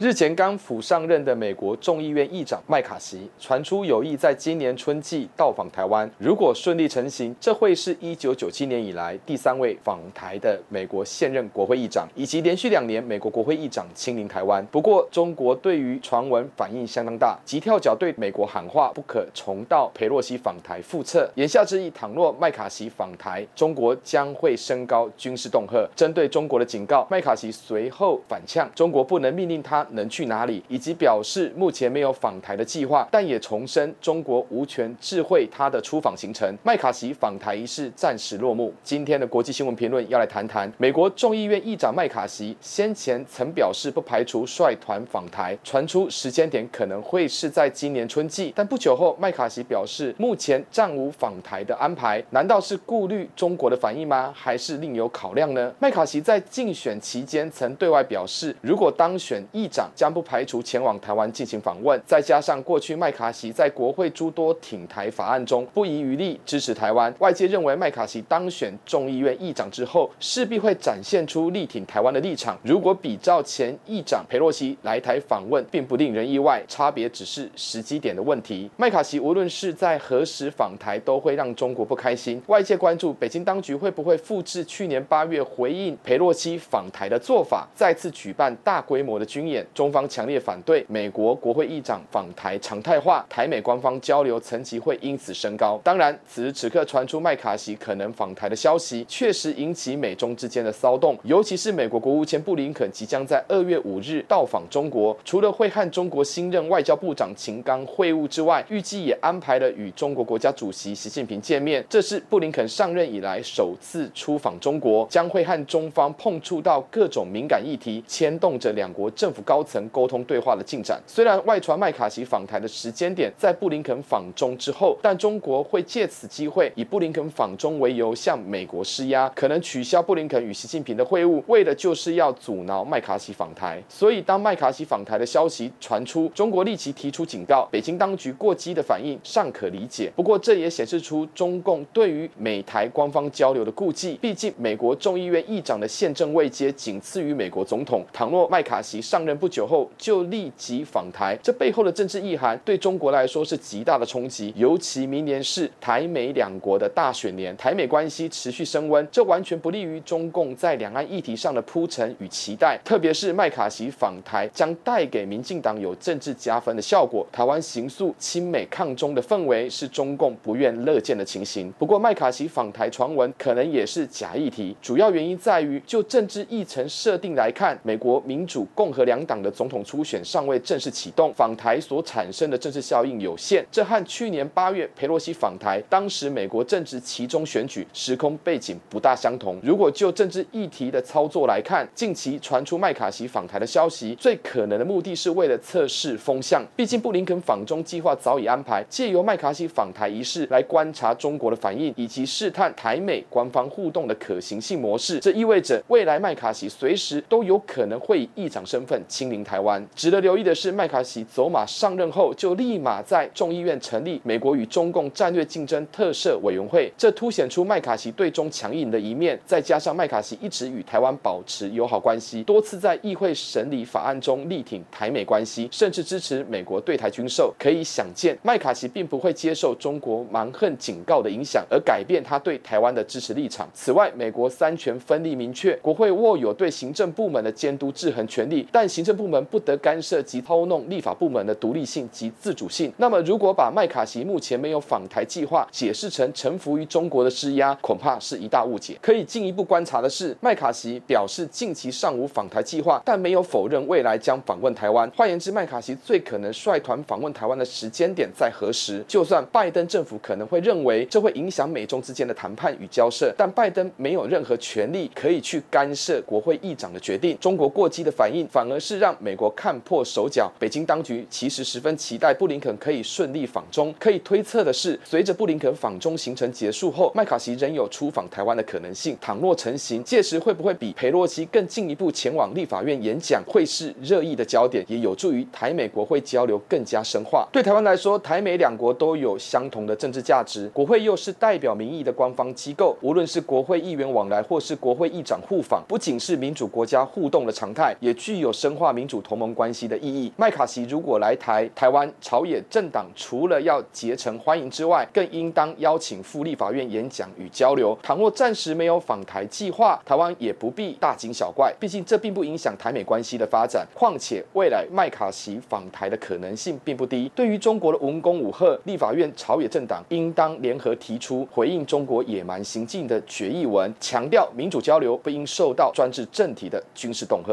日前刚甫上任的美国众议院议长麦卡锡传出有意在今年春季到访台湾，如果顺利成行，这会是一九九七年以来第三位访台的美国现任国会议长，以及连续两年美国国会议长亲临台湾。不过，中国对于传闻反应相当大，急跳脚对美国喊话，不可重蹈裴洛西访台覆辙。言下之意，倘若麦卡锡访台，中国将会升高军事恫吓。针对中国的警告，麦卡锡随后反呛，中国不能命令他。能去哪里？以及表示目前没有访台的计划，但也重申中国无权智慧他的出访行程。麦卡锡访台仪式暂时落幕。今天的国际新闻评论要来谈谈，美国众议院议长麦卡锡先前曾表示不排除率团访台，传出时间点可能会是在今年春季。但不久后，麦卡锡表示目前暂无访台的安排。难道是顾虑中国的反应吗？还是另有考量呢？麦卡锡在竞选期间曾对外表示，如果当选议长，将不排除前往台湾进行访问，再加上过去麦卡锡在国会诸多挺台法案中不遗余力支持台湾，外界认为麦卡锡当选众议院议长之后，势必会展现出力挺台湾的立场。如果比照前议长佩洛西来台访问，并不令人意外，差别只是时机点的问题。麦卡锡无论是在何时访台，都会让中国不开心。外界关注北京当局会不会复制去年八月回应佩洛西访台的做法，再次举办大规模的军演。中方强烈反对美国国会议长访台常态化，台美官方交流层级会因此升高。当然，此时此刻传出麦卡锡可能访台的消息，确实引起美中之间的骚动。尤其是美国国务卿布林肯即将在二月五日到访中国，除了会和中国新任外交部长秦刚会晤之外，预计也安排了与中国国家主席习近平见面。这是布林肯上任以来首次出访中国，将会和中方碰触到各种敏感议题，牵动着两国政府高高层沟通对话的进展。虽然外传麦卡锡访台的时间点在布林肯访中之后，但中国会借此机会以布林肯访中为由向美国施压，可能取消布林肯与习近平的会晤，为的就是要阻挠麦卡锡访台。所以，当麦卡锡访台的消息传出，中国立即提出警告，北京当局过激的反应尚可理解。不过，这也显示出中共对于美台官方交流的顾忌。毕竟，美国众议院议长的宪政位阶仅次于美国总统。倘若麦卡锡上任不久后就立即访台，这背后的政治意涵对中国来说是极大的冲击。尤其明年是台美两国的大选年，台美关系持续升温，这完全不利于中共在两岸议题上的铺陈与期待。特别是麦卡锡访台将带给民进党有政治加分的效果，台湾形塑亲美抗中的氛围是中共不愿乐见的情形。不过，麦卡锡访台传闻可能也是假议题，主要原因在于就政治议程设定来看，美国民主共和两党的总统初选尚未正式启动，访台所产生的政治效应有限。这和去年八月佩洛西访台，当时美国正值其中选举，时空背景不大相同。如果就政治议题的操作来看，近期传出麦卡锡访台的消息，最可能的目的是为了测试风向。毕竟布林肯访中计划早已安排，借由麦卡锡访台仪式来观察中国的反应，以及试探台美官方互动的可行性模式。这意味着未来麦卡锡随时都有可能会以议长身份亲临台湾。值得留意的是，麦卡锡走马上任后，就立马在众议院成立美国与中共战略竞争特设委员会，这凸显出麦卡锡对中强硬的一面。再加上麦卡锡一直与台湾保持友好关系，多次在议会审理法案中力挺台美关系，甚至支持美国对台军售。可以想见，麦卡锡并不会接受中国蛮横警告的影响而改变他对台湾的支持立场。此外，美国三权分立明确，国会握有对行政部门的监督制衡权力，但行政部门不得干涉及操弄立法部门的独立性及自主性。那么，如果把麦卡锡目前没有访台计划解释成臣服于中国的施压，恐怕是一大误解。可以进一步观察的是，麦卡锡表示近期尚无访台计划，但没有否认未来将访问台湾。换言之，麦卡锡最可能率团访问台湾的时间点在何时？就算拜登政府可能会认为这会影响美中之间的谈判与交涉，但拜登没有任何权利可以去干涉国会议长的决定。中国过激的反应反而是让美国看破手脚。北京当局其实十分期待布林肯可以顺利访中。可以推测的是，随着布林肯访中行程结束后，麦卡锡仍有出访台湾的可能性。倘若成行，届时会不会比裴洛西更进一步前往立法院演讲，会是热议的焦点，也有助于台美国会交流更加深化。对台湾来说，台美两国都有相同的政治价值，国会又是代表民意的官方机构，无论是国会议员往来，或是国会议长互访，不仅是民主国家互动的常态，也具有深化民主同盟关系的意义。麦卡锡如果来台，台湾朝野政党除了要竭诚欢迎之外，更应当邀请赴立法院演讲与交流。倘若暂时没有访台计划，台湾也不必大惊小怪，毕竟这并不影响台美关系的发展。况且未来麦卡锡访台的可能性并不低。对于中国的文攻武吓，立法院朝野政党应当联合提出回应中国野蛮行径的决议文，强调民主交流不应受到专制政体的军事恫吓。